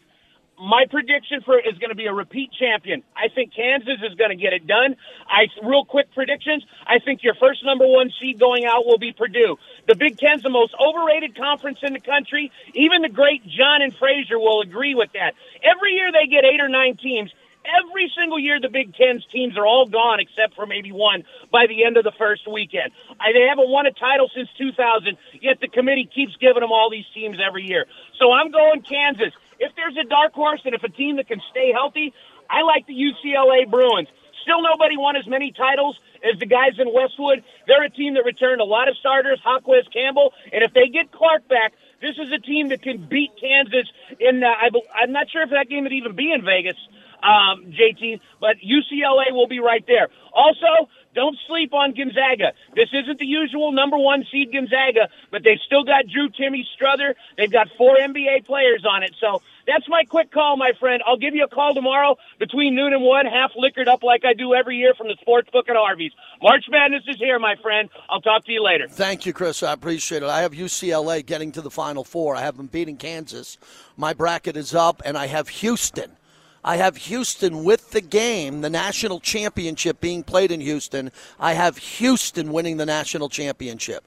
My prediction for is going to be a repeat champion. I think Kansas is going to get it done. I real quick predictions. I think your first number one seed going out will be Purdue. The Big Ten's the most overrated conference in the country. Even the great John and Fraser will agree with that. Every year they get eight or nine teams every single year the Big Ten's teams are all gone except for maybe one by the end of the first weekend. I, they haven't won a title since 2000, yet the committee keeps giving them all these teams every year. So I'm going Kansas. If there's a dark horse and if a team that can stay healthy, I like the UCLA Bruins. Still nobody won as many titles as the guys in Westwood. They're a team that returned a lot of starters, Jaquez Campbell, and if they get Clark back, this is a team that can beat Kansas in. Uh, I, I'm not sure if that game would even be in Vegas um, JT. But UCLA will be right there. Also, don't sleep on Gonzaga. This isn't the usual number one seed Gonzaga, but they've still got Drew Timme Strawther. They've got four NBA players on it. So that's my quick call, my friend. I'll give you a call tomorrow between noon and one, half liquored up like I do every year from the sports book at Harvey's. March Madness is here, my friend. I'll talk to you later. Thank you, Chris. I appreciate it. I have UCLA getting to the Final Four. I have them beating Kansas. My bracket is up, and I have Houston. I have Houston with the game, the national championship being played in Houston. I have Houston winning the national championship.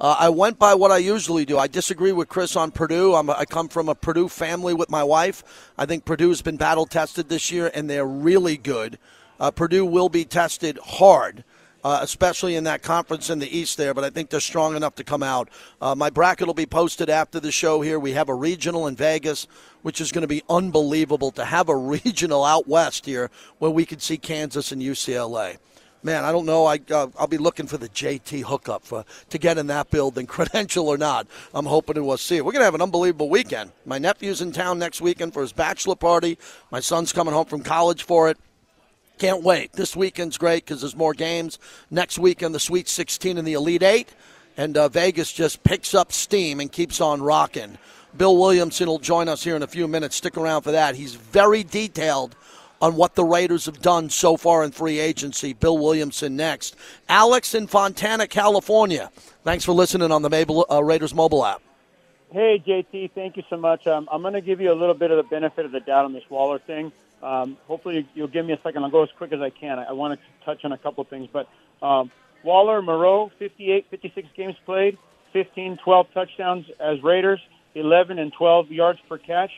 Uh, I went by what I usually do. I disagree with Chris on Purdue. I'm, I come from a Purdue family with my wife. I think Purdue's been battle tested this year, and they're really good. Uh, Purdue will be tested hard uh, especially in that conference in the East there, but I think they're strong enough to come out. Uh, my bracket will be posted after the show here. We have a regional in Vegas, which is going to be unbelievable to have a *laughs* regional out west here where we could see Kansas and UCLA. Man, I don't know. I uh, I'll be looking for the JT hookup for to get in that building, *laughs* credential or not. I'm hoping we'll see it. We're gonna have an unbelievable weekend. My nephew's in town next weekend for his bachelor party. My son's coming home from college for it. Can't wait. This weekend's great because there's more games. Next weekend, the Sweet 16 and the Elite Eight. And uh, Vegas just picks up steam and keeps on rocking. Bill Williamson will join us here in a few minutes. Stick around for that. He's very detailed on what the Raiders have done so far in free agency. Bill Williamson next. Alex in Fontana, California. Thanks for listening on the Mabel, uh, Raiders mobile app. Hey, JT, thank you so much. Um, I'm going to give you a little bit of the benefit of the doubt on this Waller thing. Um, hopefully, you'll give me a second. I'll go as quick as I can. I, I want to touch on a couple of things. But um, Waller, Moreau, 58, 56 games played, 15, 12 touchdowns as Raiders, 11 and 12 yards per catch,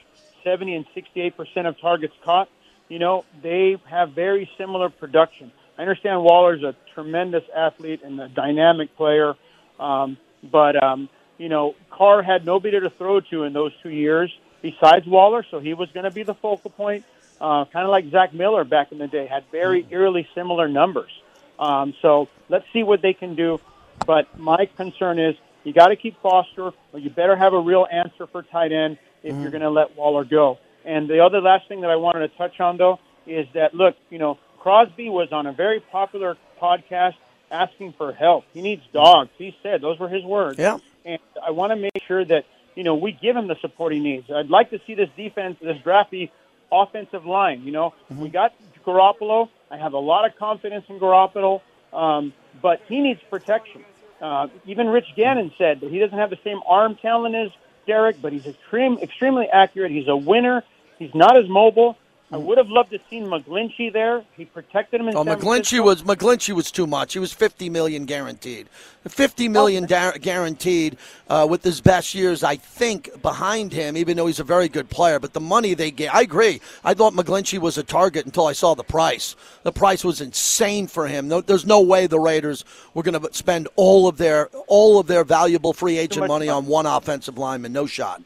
70 and 68 percent of targets caught. You know, they have very similar production. I understand Waller's a tremendous athlete and a dynamic player, um, but um, you know, Carr had nobody to throw to in those two years besides Waller, so he was going to be the focal point uh, kind of like Zach Miller back in the day, had very mm-hmm. eerily similar numbers. Um, so let's see what they can do. But my concern is you got to keep Foster, or you better have a real answer for tight end if mm-hmm. you're going to let Waller go. And the other last thing that I wanted to touch on, though, is that look, you know, Crosby was on a very popular podcast asking for help. He needs dogs. He said those were his words. Yeah. And I want to make sure that you know we give him the support he needs. I'd like to see this defense, this draft be offensive line. You know, mm-hmm. we got Garoppolo. I have a lot of confidence in Garoppolo, um, but he needs protection. Uh, even Rich Gannon said that he doesn't have the same arm talent as Derek, but he's extreme, extremely accurate. He's a winner. He's not as mobile. I would have loved to have seen McGlinchey there. He protected him in. Oh, McGlinchey was McGlinchey was too much. He was fifty million guaranteed. Fifty million da- guaranteed uh, with his best years, I think, behind him. Even though he's a very good player, but the money they gave, I agree. I thought McGlinchey was a target until I saw the price. The price was insane for him. No, there's no way the Raiders were going to spend all of their all of their valuable free agent money on one offensive lineman. No shot.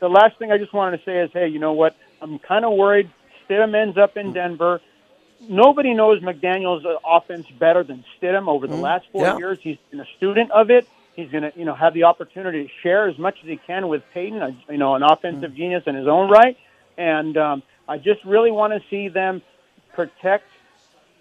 The last thing I just wanted to say is, hey, you know what? I'm kind of worried Stidham ends up in Denver. Nobody knows McDaniel's offense better than Stidham. Over the mm-hmm. last four yeah. years, he's been a student of it. He's going to, you know, have the opportunity to share as much as he can with Payton, a, you know, an offensive mm-hmm. genius in his own right. And um, I just really want to see them protect,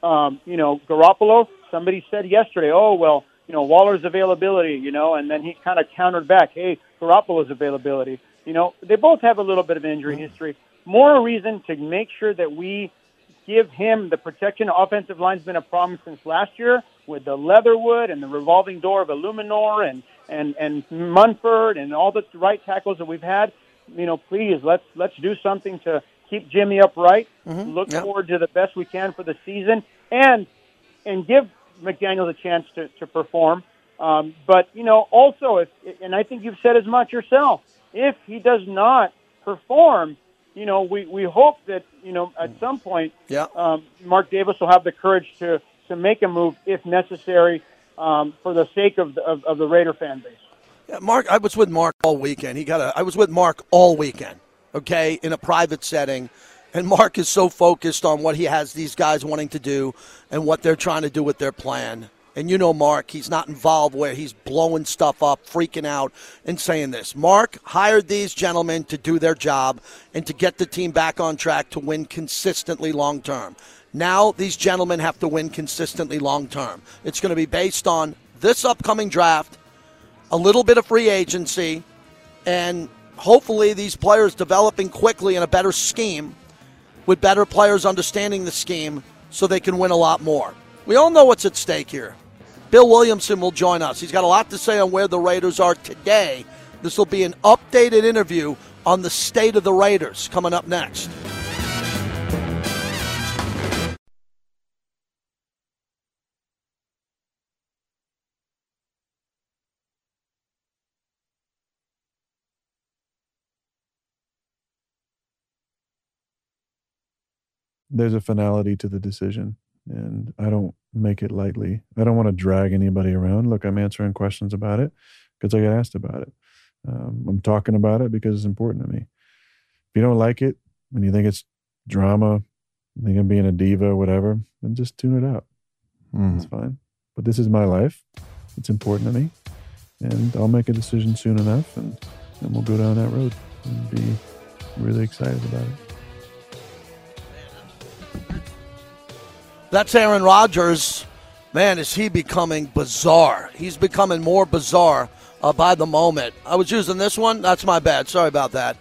um, you know, Garoppolo. Somebody said yesterday, oh well, you know, Waller's availability, you know, and then he kind of countered back, hey, Garoppolo's availability. You know, they both have a little bit of injury mm-hmm. history more reason to make sure that we give him the protection. Offensive line's been a problem since last year with the Leatherwood and the revolving door of Eluemunor and and and Munford and all the right tackles that we've had. You know, please let's let's do something to keep Jimmy upright. Mm-hmm. Look yep. forward to the best we can for the season and and give McDaniels a chance to to perform. Um, but you know, also if and I think you've said as much yourself. If he does not perform, you know, we, we hope that, you know, at some point, yeah. um, Mark Davis will have the courage to, to make a move if necessary um, for the sake of the, of, of the Raider fan base. Yeah, Mark, I was with Mark all weekend. He got a, I was with Mark all weekend, okay, in a private setting. And Mark is so focused on what he has these guys wanting to do and what they're trying to do with their plan. And you know, Mark, he's not involved where he's blowing stuff up, freaking out, and saying this. Mark hired these gentlemen to do their job and to get the team back on track to win consistently long term. Now, these gentlemen have to win consistently long term. It's going to be based on this upcoming draft, a little bit of free agency, and hopefully these players developing quickly in a better scheme with better players understanding the scheme so they can win a lot more. We all know what's at stake here. Bill Williamson will join us. He's got a lot to say on where the Raiders are today. This will be an updated interview on the state of the Raiders coming up next. there's a finality to the decision and I don't make it lightly. I don't want to drag anybody around. Look, I'm answering questions about it because I get asked about it. Um, I'm talking about it because it's important to me. If you don't like it and you think it's drama, you think I'm being a diva, or whatever, then just tune it out. Mm. It's fine. But this is my life. It's important to me. And I'll make a decision soon enough and, and we'll go down that road and be really excited about it. That's Aaron Rodgers. Man, is he becoming bizarre? He's becoming more bizarre uh, by the moment. I was using this one. That's my bad. Sorry about that.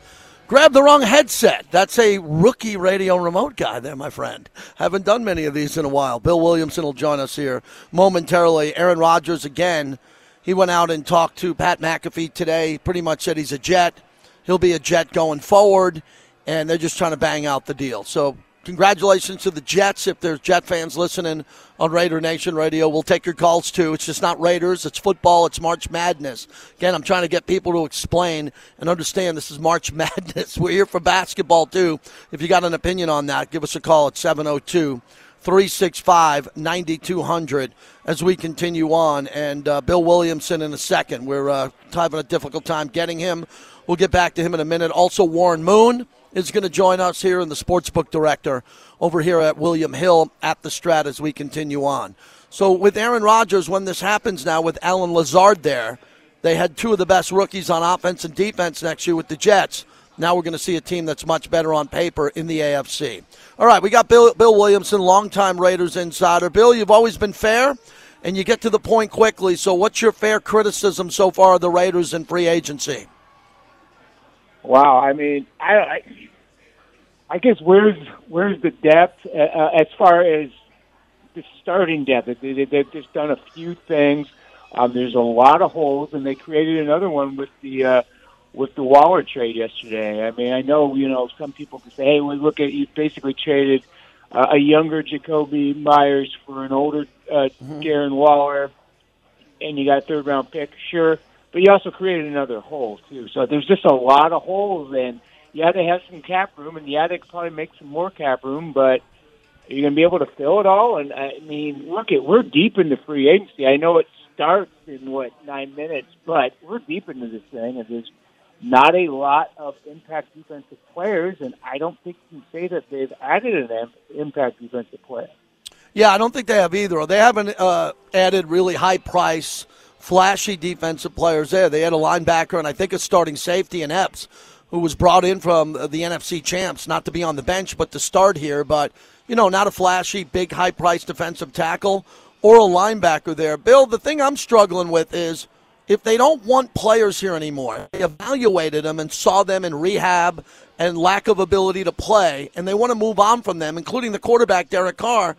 Grab the wrong headset. That's a rookie radio remote guy there, my friend. Haven't done many of these in a while. Bill Williamson will join us here momentarily. Aaron Rodgers again. He went out and talked to Pat McAfee today. Pretty much said he's a Jet. He'll be a Jet going forward, and they're just trying to bang out the deal. So congratulations to the Jets. If there's Jet fans listening on Raider Nation Radio, we'll take your calls too. It's just not Raiders, it's football, it's March Madness. Again, I'm trying to get people to explain and understand this is March *laughs* Madness. We're here for basketball too. If you got an opinion on that, give us a call at 702 365 9200 as we continue on. And uh, Bill Williamson in a second. We're uh, having a difficult time getting him. We'll get back to him in a minute. Also, Warren Moon is going to join us here and the sportsbook director over here at William Hill at the Strat as we continue on. So with Aaron Rodgers, when this happens now with Allen Lazard there, they had two of the best rookies on offense and defense next year with the Jets. Now we're going to see a team that's much better on paper in the AFC. All right, we got Bill, Bill Williamson, longtime Raiders insider. Bill, you've always been fair, and you get to the point quickly. So, what's your fair criticism so far of the Raiders in free agency? Wow, I mean, I, I, I guess where's where's the depth uh, uh, as far as the starting depth? They, they, have just done a few things. Um, there's a lot of holes, and they created another one with the uh, with the Waller trade yesterday. I mean, I know you know some people can say, "Hey, well, look at you basically traded uh, a younger Jakobi Meyers for an older uh, mm-hmm. Darren Waller, and you got a third round pick." Sure but you also created another hole too. So there's just a lot of holes, and yeah, they have some cap room, and yeah, they could probably make some more cap room, but are you going to be able to fill it all? And I mean, look at we're deep into free agency. I know it starts in what nine minutes, but we're deep into this thing, and there's not a lot of impact defensive players, and I don't think you can say that they've added an impact defensive player. Yeah, I don't think they have either. They haven't uh, added really high price flashy defensive players there. They had a linebacker and I think a starting safety in Epps, who was brought in from the NFC champs, not to be on the bench, but to start here. But, you know, not a flashy, big, high priced defensive tackle or a linebacker there. Bill, the thing I'm struggling with is if they don't want players here anymore, they evaluated them and saw them in rehab and lack of ability to play, and they want to move on from them, including the quarterback, Derek Carr,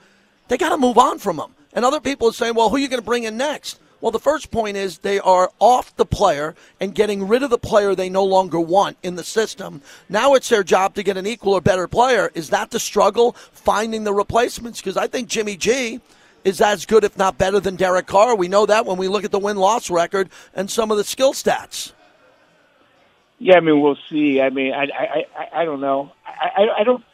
they got to move on from them. And other people are saying, well, who are you going to bring in next? Well, the first point is they are off the player and getting rid of the player they no longer want in the system. Now it's their job to get an equal or better player. Is that the struggle, finding the replacements? Because I think Jimmy G is as good, if not better, than Derek Carr. We know that when we look at the win loss record and some of the skill stats. Yeah, I mean, we'll see. I mean, I, I, I, I don't know. I, I, I don't.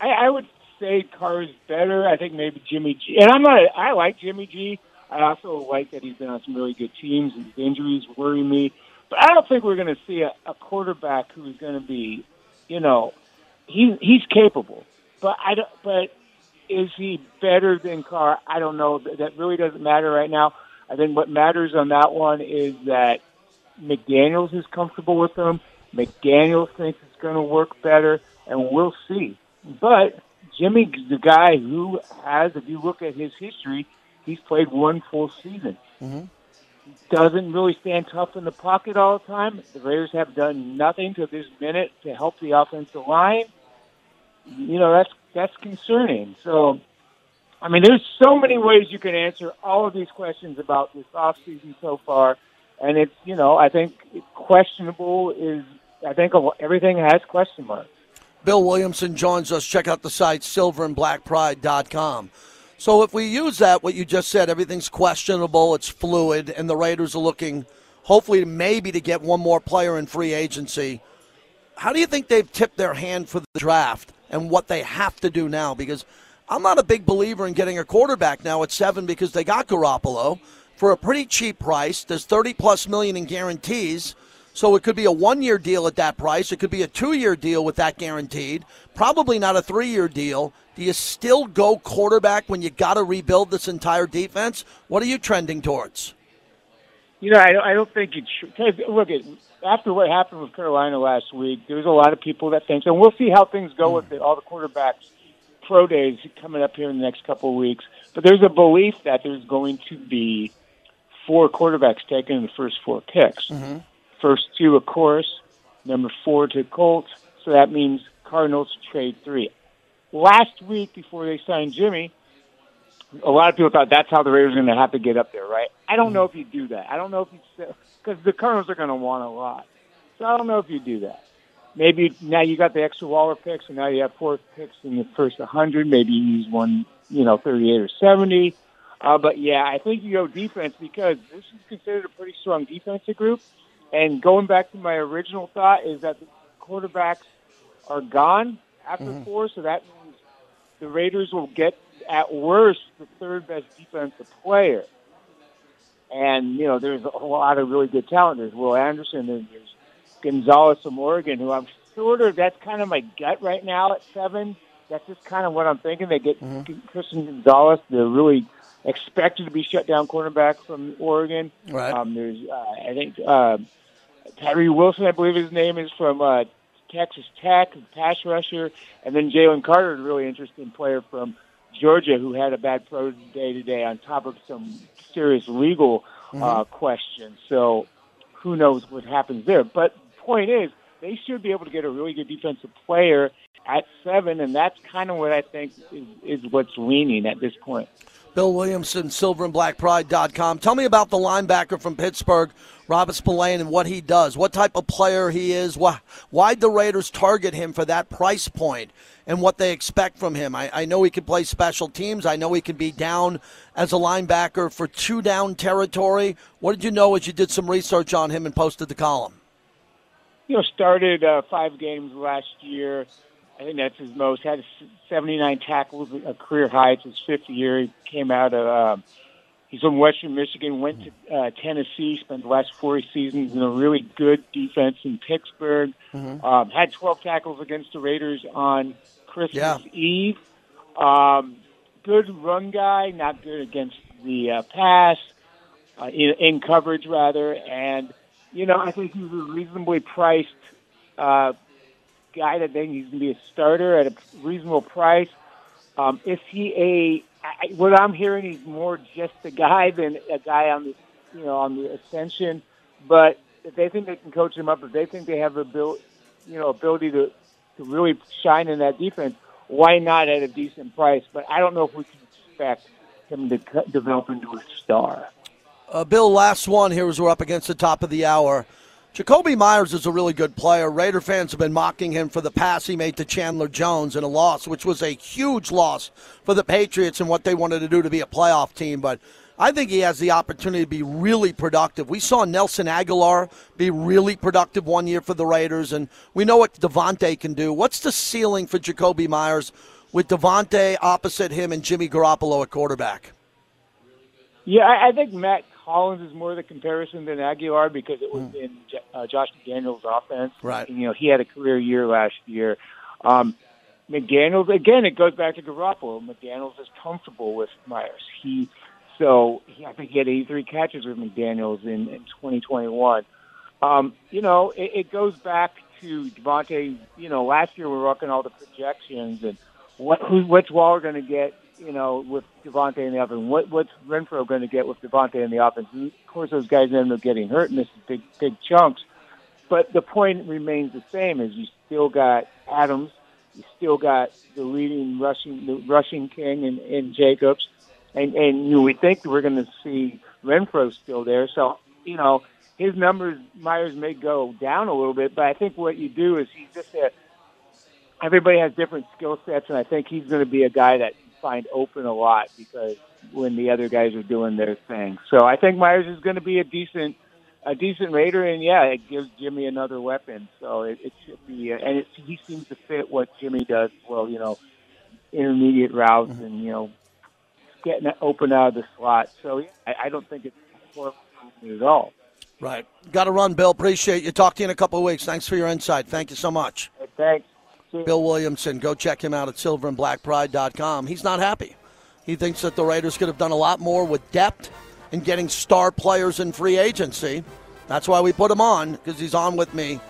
I, I would say Carr is better. I think maybe Jimmy G. And I'm not. I like Jimmy G. I also like that he's been on some really good teams. And his injuries worry me, but I don't think we're going to see a, a quarterback who's going to be, you know, he he's capable. But I don't. But is he better than Carr? I don't know. That really doesn't matter right now. I think what matters on that one is that McDaniels is comfortable with him. McDaniels thinks it's going to work better, and we'll see. But Jimmy's the guy who has, if you look at his history, he's played one full season. Mm-hmm. Doesn't really stand tough in the pocket all the time. The Raiders have done nothing to this minute to help the offensive line. You know that's that's concerning. So, I mean, there's so many ways you can answer all of these questions about this offseason so far, and it's you know I think questionable is I think everything has question marks. Bill Williamson joins us. Check out the site silverandblackpride.com. So if we use that, what you just said, everything's questionable, it's fluid, and the Raiders are looking, hopefully, maybe to get one more player in free agency. How do you think they've tipped their hand for the draft and what they have to do now? Because I'm not a big believer in getting a quarterback now at seven because they got Garoppolo for a pretty cheap price. There's 30 plus million in guarantees. So it could be a one year deal at that price. It could be a two year deal with that guaranteed. Probably not a three year deal. Do you still go quarterback when you got to rebuild this entire defense? What are you trending towards? You know, I don't, I don't think it should. Look, at, after what happened with Carolina last week, there's a lot of people that think, and we'll see how things go with the, all the quarterbacks pro days coming up here in the next couple of weeks. But there's a belief that there's going to be four quarterbacks taken in the first four picks. Mm-hmm. First two, of course, number four to Colts. So that means Cardinals trade three. Last week, before they signed Jimmy, a lot of people thought that's how the Raiders are going to have to get up there, right? I don't know if you do that. I don't know if you because the Cardinals are going to want a lot. So I don't know if you do that. Maybe now you got the extra Waller picks, and now you have four picks in the first 100. Maybe you use one, you know, 38 or 70. Uh, but yeah, I think you go defense because this is considered a pretty strong defensive group. And going back to my original thought is that the quarterbacks are gone after Mm-hmm. four, so that means the Raiders will get at worst the third best defensive player. And you know, there's a lot of really good talent. There's Will Anderson. There's Gonzalez from Oregon, who I'm sort of that's kind of my gut right now at seven. That's just kind of what I'm thinking. They get Christian Gonzalez. They're really expected to be shut down cornerback from Oregon. Right. Um, there's uh, I think uh, Tyree Wilson, I believe his name is from uh, Texas Tech, pass rusher, and then Jalen Carter, a really interesting player from Georgia, who had a bad pro day today, on top of some serious legal uh, questions. So who knows what happens there? But point is, they should be able to get a really good defensive player at seven, and that's kind of what I think is, is what's leaning at this point. Bill Williamson, silverandblackpride.com. Tell me about the linebacker from Pittsburgh, Robert Spillane, and what he does. What type of player he is. Why, why'd the Raiders target him for that price point and what they expect from him? I, I know he can play special teams. I know he can be down as a linebacker for two down territory. What did you know as you did some research on him and posted the column? You know, started uh, five games last year. I think that's his most. Had 79 tackles, a career high. It's his fifth year. He came out of. Uh, he's from Western Michigan. Went to uh, Tennessee. Spent the last four seasons in a really good defense in Pittsburgh. Um, had 12 tackles against the Raiders on Christmas Yeah. Eve. Um, good run guy. Not good against the uh, pass. Uh, in, in coverage rather, and you know I think he's a reasonably priced uh, guy that then he's going to be a starter at a reasonable price. Um, is he a? I, what I'm hearing, he's more just a guy than a guy on the, you know, on the ascension. But if they think they can coach him up, if they think they have the ability, you know, ability to to really shine in that defense, why not at a decent price? But I don't know if we can expect him to co- develop into a star. Uh, Bill, last one here as we're up against the top of the hour. Jakobi Meyers is a really good player. Raider fans have been mocking him for the pass he made to Chandler Jones in a loss, which was a huge loss for the Patriots and what they wanted to do to be a playoff team. But I think he has the opportunity to be really productive. We saw Nelson Agholor be really productive one year for the Raiders, and we know what Davante can do. What's the ceiling for Jakobi Meyers with Davante opposite him and Jimmy Garoppolo at quarterback? Yeah, I, I think Mack Hollins is more the comparison than Agholor because it was in uh, Josh McDaniels' offense. Right. And, you know, he had a career year last year. Um, McDaniels again. It goes back to Garoppolo. McDaniels is comfortable with Meyers. He so he, I think he had 83 catches with McDaniels in, in 2021. Um, you know, it, it goes back to Davante. You know, last year we were looking at all the projections and what who what's Waller going to get. You know, with Davante in the offense, what what's Renfrow going to get with Davante in the offense? And of course, those guys end up getting hurt, and this is big big chunks. But the point remains the same: is you still got Adams, you still got the leading rushing the rushing king in, in Jacobs, and and you we think we're going to see Renfrow still there. So you know his numbers Meyers may go down a little bit, but I think what you do is he's just a everybody has different skill sets, and I think he's going to be a guy that find open a lot because when the other guys are doing their thing. So I think Meyers is going to be a decent a decent Raider, and yeah, it gives Jimmy another weapon. So it, it should be, uh, and it, he seems to fit what Jimmy does well. You know, intermediate routes Mm-hmm. and you know getting open out of the slot. So yeah, I, I don't think it's horrible at all. Right. Got to run, Bill. Appreciate you. Talk to you in a couple of weeks. Thanks for your insight. Thank you so much. Thanks. Bill Williamson. Go check him out at silverandblackpride.com. He's not happy. He thinks that the Raiders could have done a lot more with depth and getting star players in free agency. That's why we put him on, because he's on with me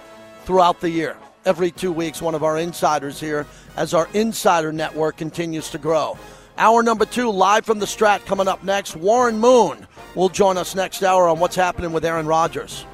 throughout the year. Every two weeks, one of our insiders here as our insider network continues to grow. Hour number two, live from the Strat, coming up next. Warren Moon will join us next hour on what's happening with Aaron Rodgers.